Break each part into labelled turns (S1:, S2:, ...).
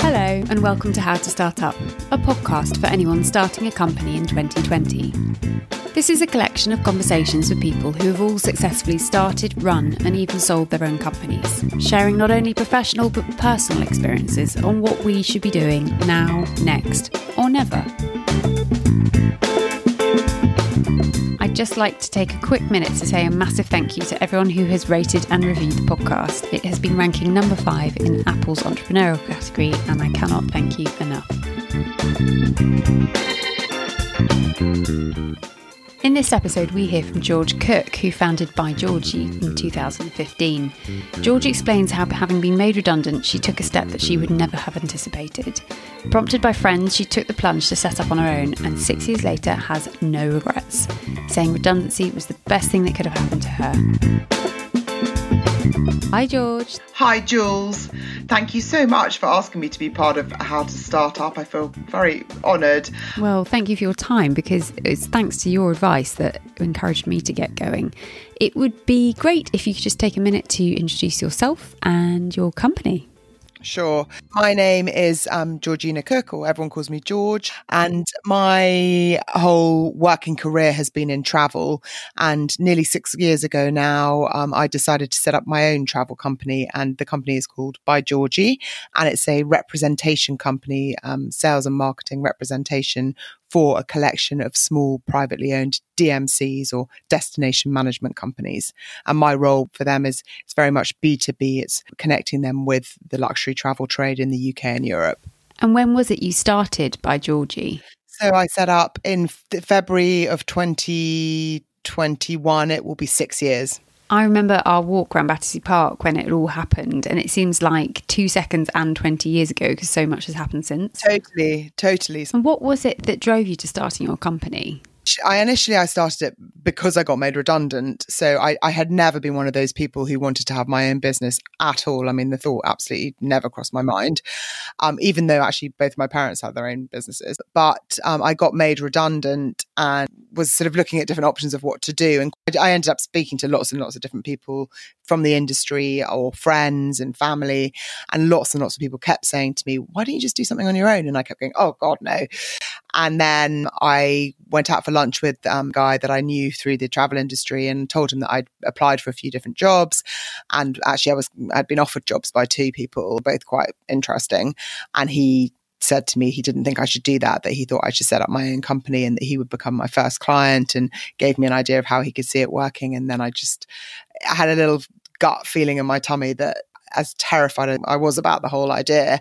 S1: Hello, and welcome to How to Start Up, a podcast for anyone starting a company in 2020. This is a collection of conversations with people who have all successfully started, run, and even sold their own companies, sharing not only professional but personal experiences on what we should be doing now, next, or never. Just like to take a quick minute to say a massive thank you to everyone who has rated and reviewed the podcast. It has been ranking number five in Apple's entrepreneurial category, and I cannot thank you enough. In this episode, we hear from George Cook, who founded By Georgie in 2015. George explains how, having been made redundant, she took a step that she would never have anticipated. Prompted by friends, she took the plunge to set up on her own, and six years later has no regrets, saying redundancy was the best thing that could have happened to her. Hi, George.
S2: Hi, Jules. Thank you so much for asking me to be part of How to Start Up. I feel very honoured.
S1: Well, thank you for your time because it's thanks to your advice that encouraged me to get going. It would be great if you could just take a minute to introduce yourself and your company.
S2: Sure. My name is um, Georgina or everyone calls me George. And my whole working career has been in travel. And nearly six years ago now, um, I decided to set up my own travel company. And the company is called By Georgie. And it's a representation company, um, sales and marketing representation for a collection of small privately owned DMCs or destination management companies. And my role for them is it's very much B2B. It's connecting them with the luxury travel trade in the UK and Europe.
S1: And when was it you started by Georgie?
S2: So I set up in February of 2021. It will be six years.
S1: I remember our walk around Battersea Park when it all happened, and it seems like two seconds and 20 years ago because so much has happened since.
S2: Totally, totally.
S1: And what was it that drove you to starting your company?
S2: I initially I started it because I got made redundant. So I, I had never been one of those people who wanted to have my own business at all. I mean, the thought absolutely never crossed my mind. Um, even though actually both my parents had their own businesses, but um, I got made redundant and was sort of looking at different options of what to do. And I ended up speaking to lots and lots of different people from the industry or friends and family, and lots and lots of people kept saying to me, "Why don't you just do something on your own?" And I kept going, "Oh God, no." And then I went out for lunch with um, a guy that I knew through the travel industry and told him that I'd applied for a few different jobs. And actually, I was, I'd been offered jobs by two people, both quite interesting. And he said to me he didn't think I should do that, that he thought I should set up my own company and that he would become my first client and gave me an idea of how he could see it working. And then I just I had a little gut feeling in my tummy that as terrified as I was about the whole idea,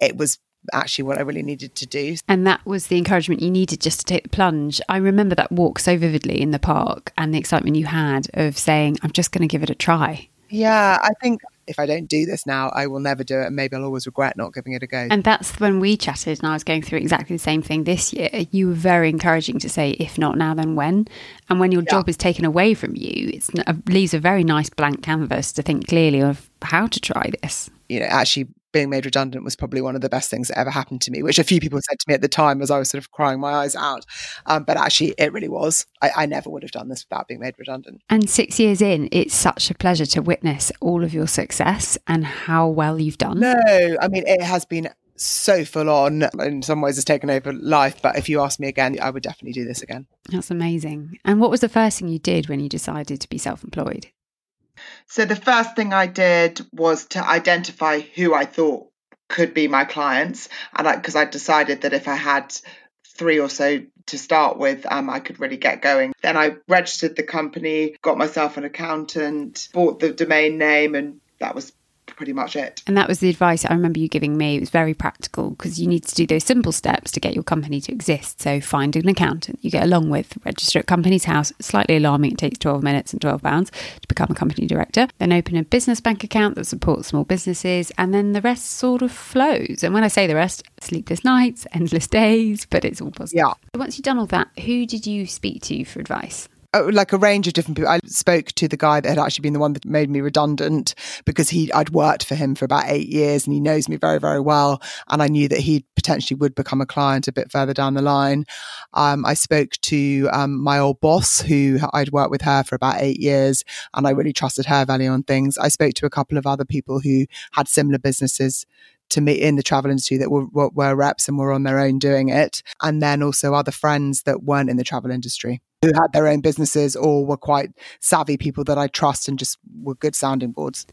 S2: it was actually what I really needed to do.
S1: And that was the encouragement you needed just to take the plunge. I remember that walk so vividly in the park and the excitement you had of saying, I'm just going to give it a try.
S2: Yeah, I think if I don't do this now, I will never do it. And maybe I'll always regret not giving it a go.
S1: And that's when we chatted, and I was going through exactly the same thing this year. You were very encouraging to say, if not now, then when? And when your yeah. job is taken away from you, it uh, leaves a very nice blank canvas to think clearly of how to try this.
S2: You know, actually being made redundant was probably one of the best things that ever happened to me, which a few people said to me at the time as I was sort of crying my eyes out. Um, but actually, it really was. I, I, never would have done this without being made redundant.
S1: And six years in, it's such a pleasure to witness all of your success and how well you've done.
S2: No, I mean, it has been so full on. In some ways, it's taken over life. But if you ask me again, I would definitely do this again.
S1: That's amazing. And what was the first thing you did when you decided to be self employed?
S2: So the first thing I did was to identify who I thought could be my clients, and because I, I, decided that if I had three or so to start with, um, I could really get going. Then I registered the company, got myself an accountant, bought the domain name, and that was pretty much it.
S1: And that was the advice I remember you giving me. It was very practical because you need to do those simple steps to get your company to exist. So find an accountant you get along with, register at Companies House. Slightly alarming, it takes 12 minutes and 12 pounds to become a company director. Then open a business bank account that supports small businesses, and then the rest sort of flows. And when I say the rest, sleepless nights, endless days, but it's all positive.
S2: Yeah.
S1: Once you've done all that, who did you speak to for advice?
S2: Oh, like a range of different people. I spoke to the guy that had actually been the one that made me redundant because he I'd worked for him for about eight years and he knows me very very well, and I knew that he potentially would become a client a bit further down the line. Um, I spoke to um, my old boss who I'd worked with her for about eight years, and I really trusted her value on things. I spoke to a couple of other people who had similar businesses to me in the travel industry that were, were, were reps and were on their own doing it, and then also other friends that weren't in the travel industry who had their own businesses or were quite savvy people that I trust and just were good sounding boards.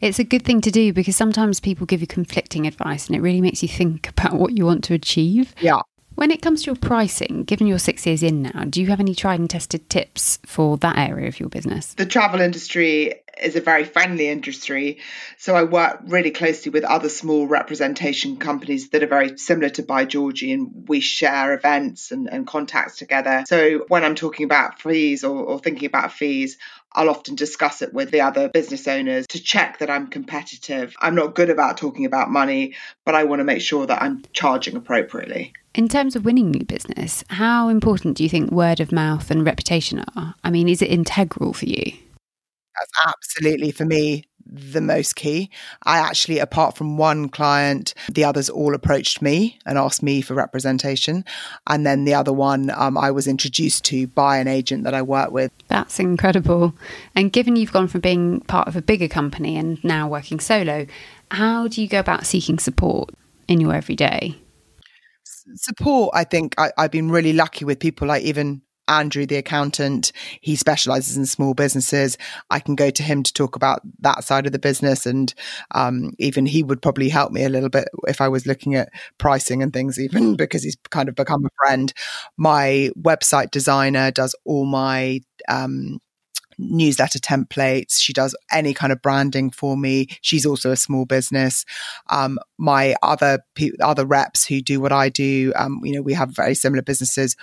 S1: It's a good thing to do because sometimes people give you conflicting advice and it really makes you think about what you want to achieve.
S2: Yeah.
S1: When it comes to your pricing, given you're six years in now, do you have any tried and tested tips for that area of your business?
S2: The travel industry is a very friendly industry. So I work really closely with other small representation companies that are very similar to By Georgie and we share events and, and contacts together. So when I'm talking about fees or, or thinking about fees, I'll often discuss it with the other business owners to check that I'm competitive. I'm not good about talking about money, but I want to make sure that I'm charging appropriately.
S1: In terms of winning new business, how important do you think word of mouth and reputation are? I mean, is it integral for you?
S2: That's absolutely for me the most key. I actually, apart from one client, the others all approached me and asked me for representation. And then the other one um, I was introduced to by an agent that I work with.
S1: That's incredible. And given you've gone from being part of a bigger company and now working solo, how do you go about seeking support in your everyday?
S2: support, I think I, have been really lucky with people like even Andrew, the accountant. He specializes in small businesses. I can go to him to talk about that side of the business. And um, even he would probably help me a little bit if I was looking at pricing and things, even because he's kind of become a friend. My website designer does all my um, newsletter templates. She does any kind of branding for me. She's also a small business. Um, my other other reps who do what I do, um, you know, we have very similar businesses.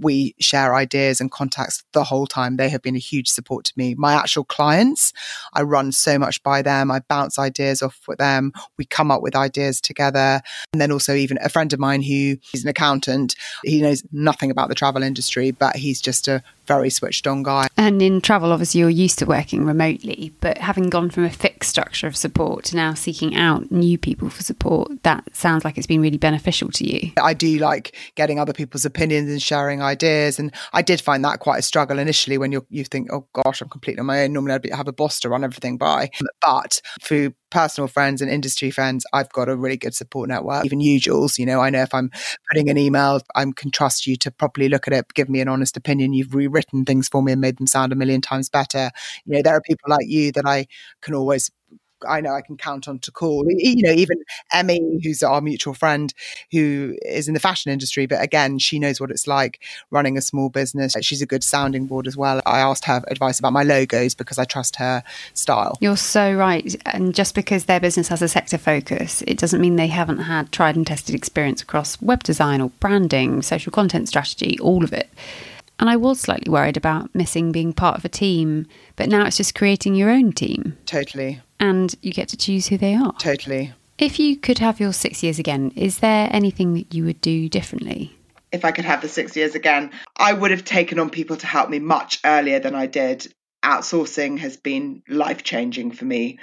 S2: We share ideas and contacts the whole time. They have been a huge support to me. My actual clients, I run so much by them. I bounce ideas off with them. We come up with ideas together. And then also even a friend of mine who is an accountant. He knows nothing about the travel industry, but he's just a very switched on guy.
S1: And in travel, obviously, you're used to working remotely, but having gone from a fixed structure of support to now seeking out new people for support, that sounds like it's been really beneficial to you.
S2: I do like getting other people's opinions and sharing ideas. And I did find that quite a struggle initially when you you think, oh gosh, I'm completely on my own. Normally I'd have a boss to run everything by. But through personal friends and industry friends, I've got a really good support network. Even you, Jules, you know, I know if I'm putting an email, I can trust you to properly look at it, give me an honest opinion. You've rewritten things for me and made them sound a million times better. You know, there are people like you that I can always I know I can count on to call. You know, even Emmy, who's our mutual friend, who is in the fashion industry, but again, she knows what it's like running a small business. She's a good sounding board as well. I asked her advice about my logos because I trust her style.
S1: You're so right. And just because their business has a sector focus, it doesn't mean they haven't had tried and tested experience across web design or branding, social content strategy, all of it. And I was slightly worried about missing being part of a team, but now it's just creating your own team.
S2: Totally
S1: and you get to choose who they are.
S2: Totally.
S1: If you could have your six years again, is there anything that you would do differently?
S2: If I could have the six years again, I would have taken on people to help me much earlier than I did. Outsourcing has been life changing for me.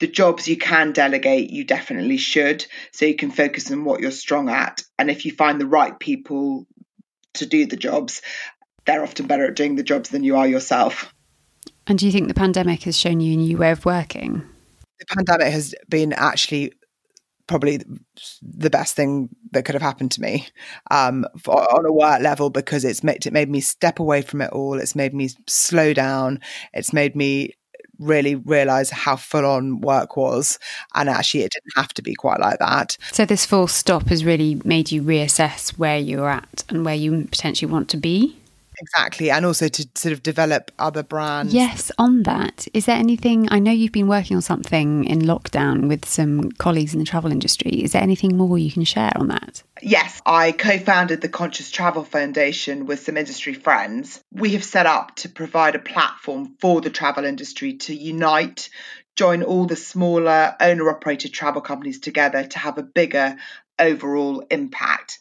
S2: The jobs you can delegate, you definitely should, so you can focus on what you're strong at. And if you find the right people to do the jobs, they're often better at doing the jobs than you are yourself.
S1: And do you think the pandemic has shown you a new way of working?
S2: The pandemic has been actually probably the best thing that could have happened to me um, for, on a work level because it's made it made me step away from it all. It's made me slow down. It's made me really realize how full on work was and actually it didn't have to be quite like that
S1: so this full stop has really made you reassess where you're at and where you potentially want to be
S2: Exactly. And also to sort of develop other brands.
S1: Yes, on that, is there anything? I know you've been working on something in lockdown with some colleagues in the travel industry. Is there anything more you can share on that?
S2: Yes, I co founded the Conscious Travel Foundation with some industry friends. We have set up to provide a platform for the travel industry to unite, join all the smaller owner operated travel companies together to have a bigger overall impact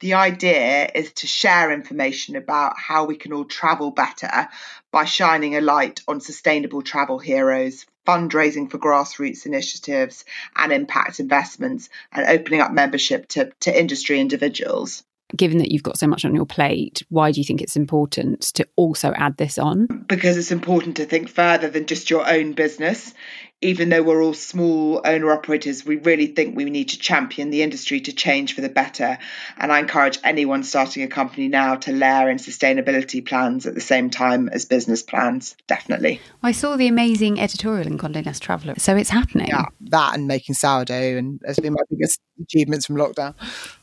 S2: The idea is to share information about how we can all travel better by shining a light on sustainable travel heroes, fundraising for grassroots initiatives and impact investments, and opening up membership to, to industry individuals.
S1: Given that you've got so much on your plate, why do you think it's important to also add this on?
S2: Because it's important to think further than just your own business even though we're all small owner operators, we really think we need to champion the industry to change for the better. And I encourage anyone starting a company now to layer in sustainability plans at the same time as business plans, definitely.
S1: I saw the amazing editorial in Condé Nast Traveller, so it's happening.
S2: Yeah, that and making sourdough, and has been my biggest achievements from lockdown.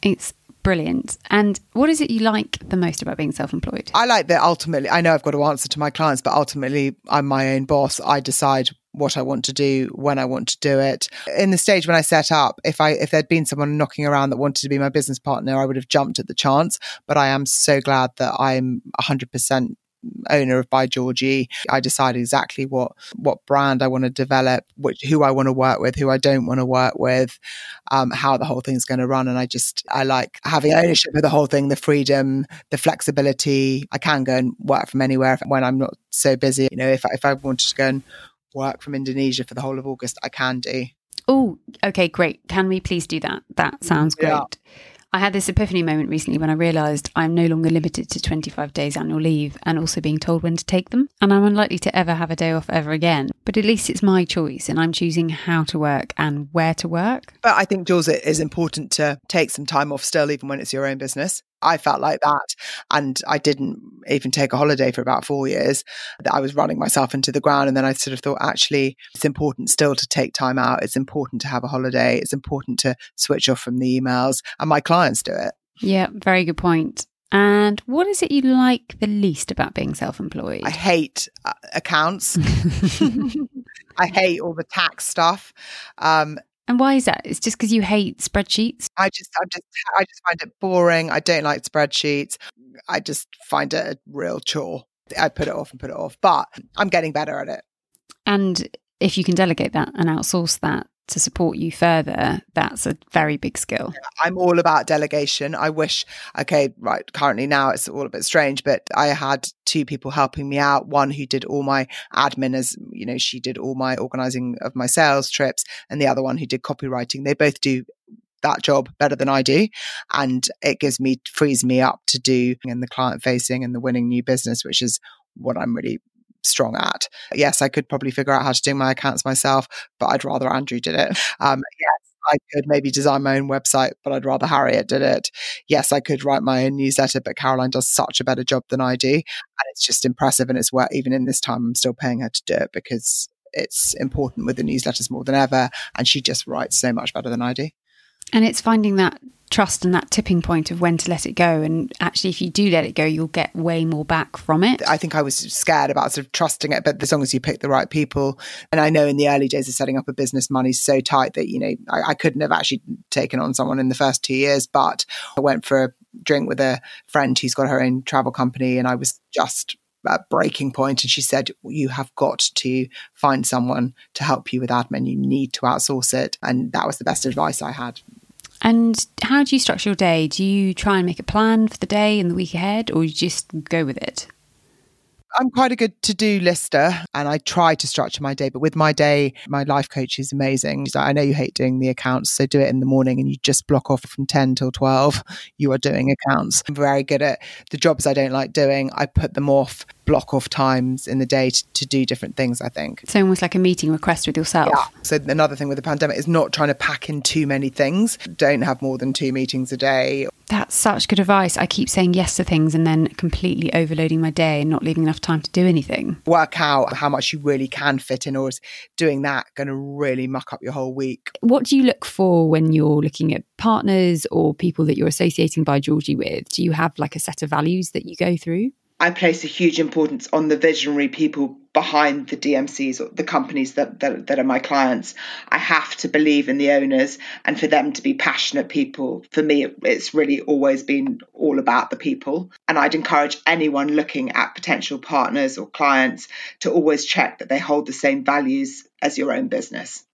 S1: It's brilliant. And what is it you like the most about being self employed?
S2: I like that ultimately, I know I've got to answer to my clients, but ultimately, I'm my own boss. I decide what I want to do when I want to do it. In the stage when I set up, if I if there'd been someone knocking around that wanted to be my business partner, I would have jumped at the chance. But I am so glad that I'm 100% owner of by Georgie. I decide exactly what what brand I want to develop, which who I want to work with, who I don't want to work with, um, how the whole thing's going to run. And I just I like having ownership of the whole thing, the freedom, the flexibility. I can go and work from anywhere when I'm not so busy. You know, if if I wanted to go and work from Indonesia for the whole of August, I can do.
S1: Oh, okay, great. Can we please do that? That sounds great. Yeah. I had this epiphany moment recently when I realised I'm no longer limited to 25 days annual leave and also being told when to take them. And I'm unlikely to ever have a day off ever again. But at least it's my choice and I'm choosing how to work and where to work.
S2: But I think, Jules, it is important to take some time off still, even when it's your own business. I felt like that. And I didn't even take a holiday for about four years. That I was running myself into the ground. And then I sort of thought, actually, it's important still to take time out. It's important to have a holiday. It's important to switch off from the emails. And my clients do it.
S1: Yeah, very good point. And what is it you like the least about being self employed?
S2: I hate uh, accounts. I hate all the tax stuff. Um,
S1: and why is that? It's just because you hate spreadsheets.
S2: I just, I just, I just find it boring. I don't like spreadsheets. I just find it a real chore. I put it off and put it off, but I'm getting better at it.
S1: And if you can delegate that and outsource that, to support you further, that's a very big skill.
S2: I'm all about delegation. I wish, okay, right, currently now it's all a bit strange, but I had two people helping me out. One who did all my admin, as you know, she did all my organizing of my sales trips, and the other one who did copywriting. They both do that job better than I do. And it gives me, frees me up to do in the client facing and the winning new business, which is what I'm really strong at. Yes, I could probably figure out how to do my accounts myself, but I'd rather Andrew did it. Um, yes, I could maybe design my own website, but I'd rather Harriet did it. Yes, I could write my own newsletter, but Caroline does such a better job than I do. And it's just impressive. And it's where, even in this time, I'm still paying her to do it because it's important with the newsletters more than ever. And she just writes so much better than I do.
S1: And it's finding that trust and that tipping point of when to let it go. And actually, if you do let it go, you'll get way more back from it.
S2: I think I was scared about sort of trusting it, but as long as you pick the right people, and I know in the early days of setting up a business, money's so tight that, you know, I, I couldn't have actually taken on someone in the first two years, but I went for a drink with a friend who's got her own travel company, and I was just at breaking point and she said you have got to find someone to help you with admin you need to outsource it and that was the best advice i had
S1: and how do you structure your day? Do you try and make a plan for the day and the week ahead, or you just go with it?
S2: I'm quite a good to do lister and I try to structure my day. But with my day, my life coach is amazing. She's like, I know you hate doing the accounts, so do it in the morning and you just block off from 10 till 12. You are doing accounts. I'm very good at the jobs I don't like doing. I put them off block off times in the day to, to, do different things, I think.
S1: It's almost like a meeting request with yourself. Yeah.
S2: So another thing with the pandemic is not trying to pack in too many things. Don't have more than two meetings a day.
S1: That's such good advice. I keep saying yes to things and then completely overloading my day and not leaving enough time to do anything.
S2: Work out how much you really can fit in, or is doing that going to really muck up your whole week?
S1: What do you look for when you're looking at partners or people that you're associating by Georgie with? Do you have like a set of values that you go through?
S2: I place a huge importance on the visionary people behind the DMCs or the companies that, that, that are my clients. I have to believe in the owners and for them to be passionate people. For me, it's really always been all about the people. And I'd encourage anyone looking at potential partners or clients to always check that they hold the same values as your own business.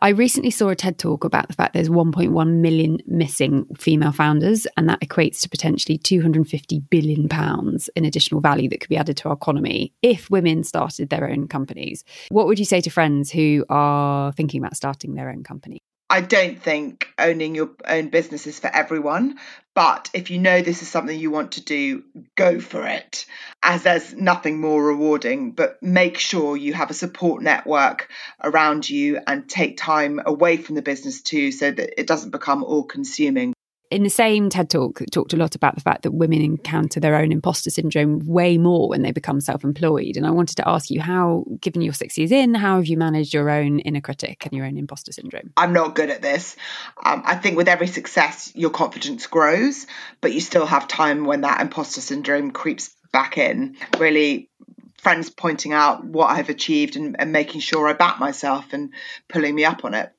S1: I recently saw a TED talk about the fact there's 1.1 million missing female founders, and that equates to potentially 250 billion pounds in additional value that could be added to our economy if women started their own companies. What would you say to friends who are thinking about starting their own company?
S2: I don't think owning your own business is for everyone, but if you know this is something you want to do, go for it, as there's nothing more rewarding. But make sure you have a support network around you and take time away from the business too, so that it doesn't become all consuming
S1: in the same TED talk, talked a lot about the fact that women encounter their own imposter syndrome way more when they become self employed. And I wanted to ask you how, given you're six years in, how have you managed your own inner critic and your own imposter syndrome?
S2: I'm not good at this. Um, I think with every success, your confidence grows, but you still have time when that imposter syndrome creeps back in. Really friends pointing out what I've achieved and, and making sure I back myself and pulling me up on it.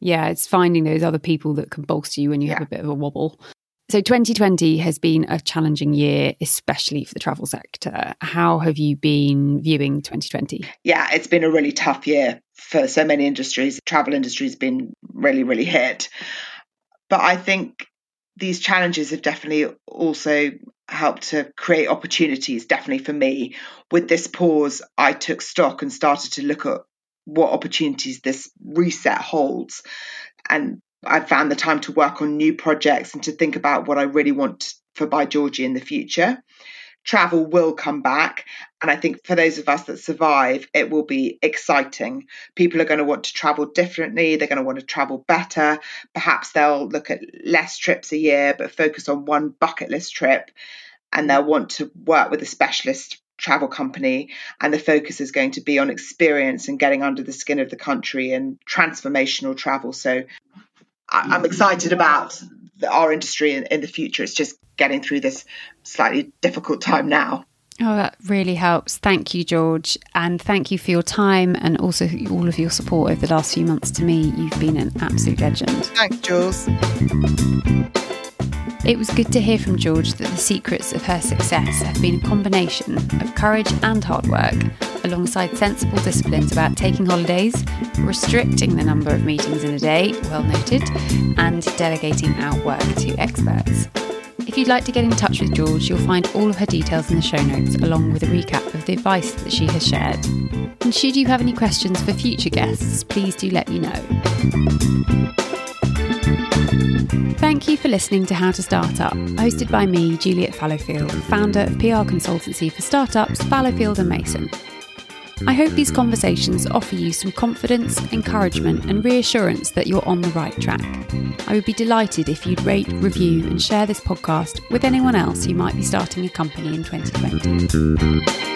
S1: Yeah, it's finding those other people that can bolster you when you yeah. have a bit of a wobble. So 2020 has been a challenging year, especially for the travel sector. How have you been viewing 2020?
S2: Yeah, it's been a really tough year for so many industries. The travel industry has been really, really hit. But I think these challenges have definitely also helped to create opportunities, definitely for me. With this pause, I took stock and started to look at what opportunities this reset holds. And I found the time to work on new projects and to think about what I really want for By Georgie in the future. Travel will come back. And I think for those of us that survive, it will be exciting. People are going to want to travel differently. They're going to want to travel better. Perhaps they'll look at less trips a year, but focus on one bucket list trip. And they'll want to work with a specialist travel company and the focus is going to be on experience and getting under the skin of the country and transformational travel so i'm excited about our industry in, in the future it's just getting through this slightly difficult time now
S1: Oh, that really helps. Thank you, George. And thank you for your time and also all of your support over the last few months to me. You've been an absolute legend.
S2: Thanks, Jules.
S1: It was good to hear from George that the secrets of her success have been a combination of courage and hard work, alongside sensible disciplines about taking holidays, restricting the number of meetings in a day, well noted, and delegating out work to experts. If you'd like to get in touch with George, you'll find all of her details in the show notes, along with a recap of the advice that she has shared. And should you have any questions for future guests, please do let me know. Thank you for listening to How to Start Up, hosted by me, Juliet Fallowfield, founder of PR consultancy for startups Fallowfield and Mason. I hope these conversations offer you some confidence, encouragement, and reassurance that you're on the right track. I would be delighted if you'd rate, review, and share this podcast with anyone else who might be starting a company in 2020.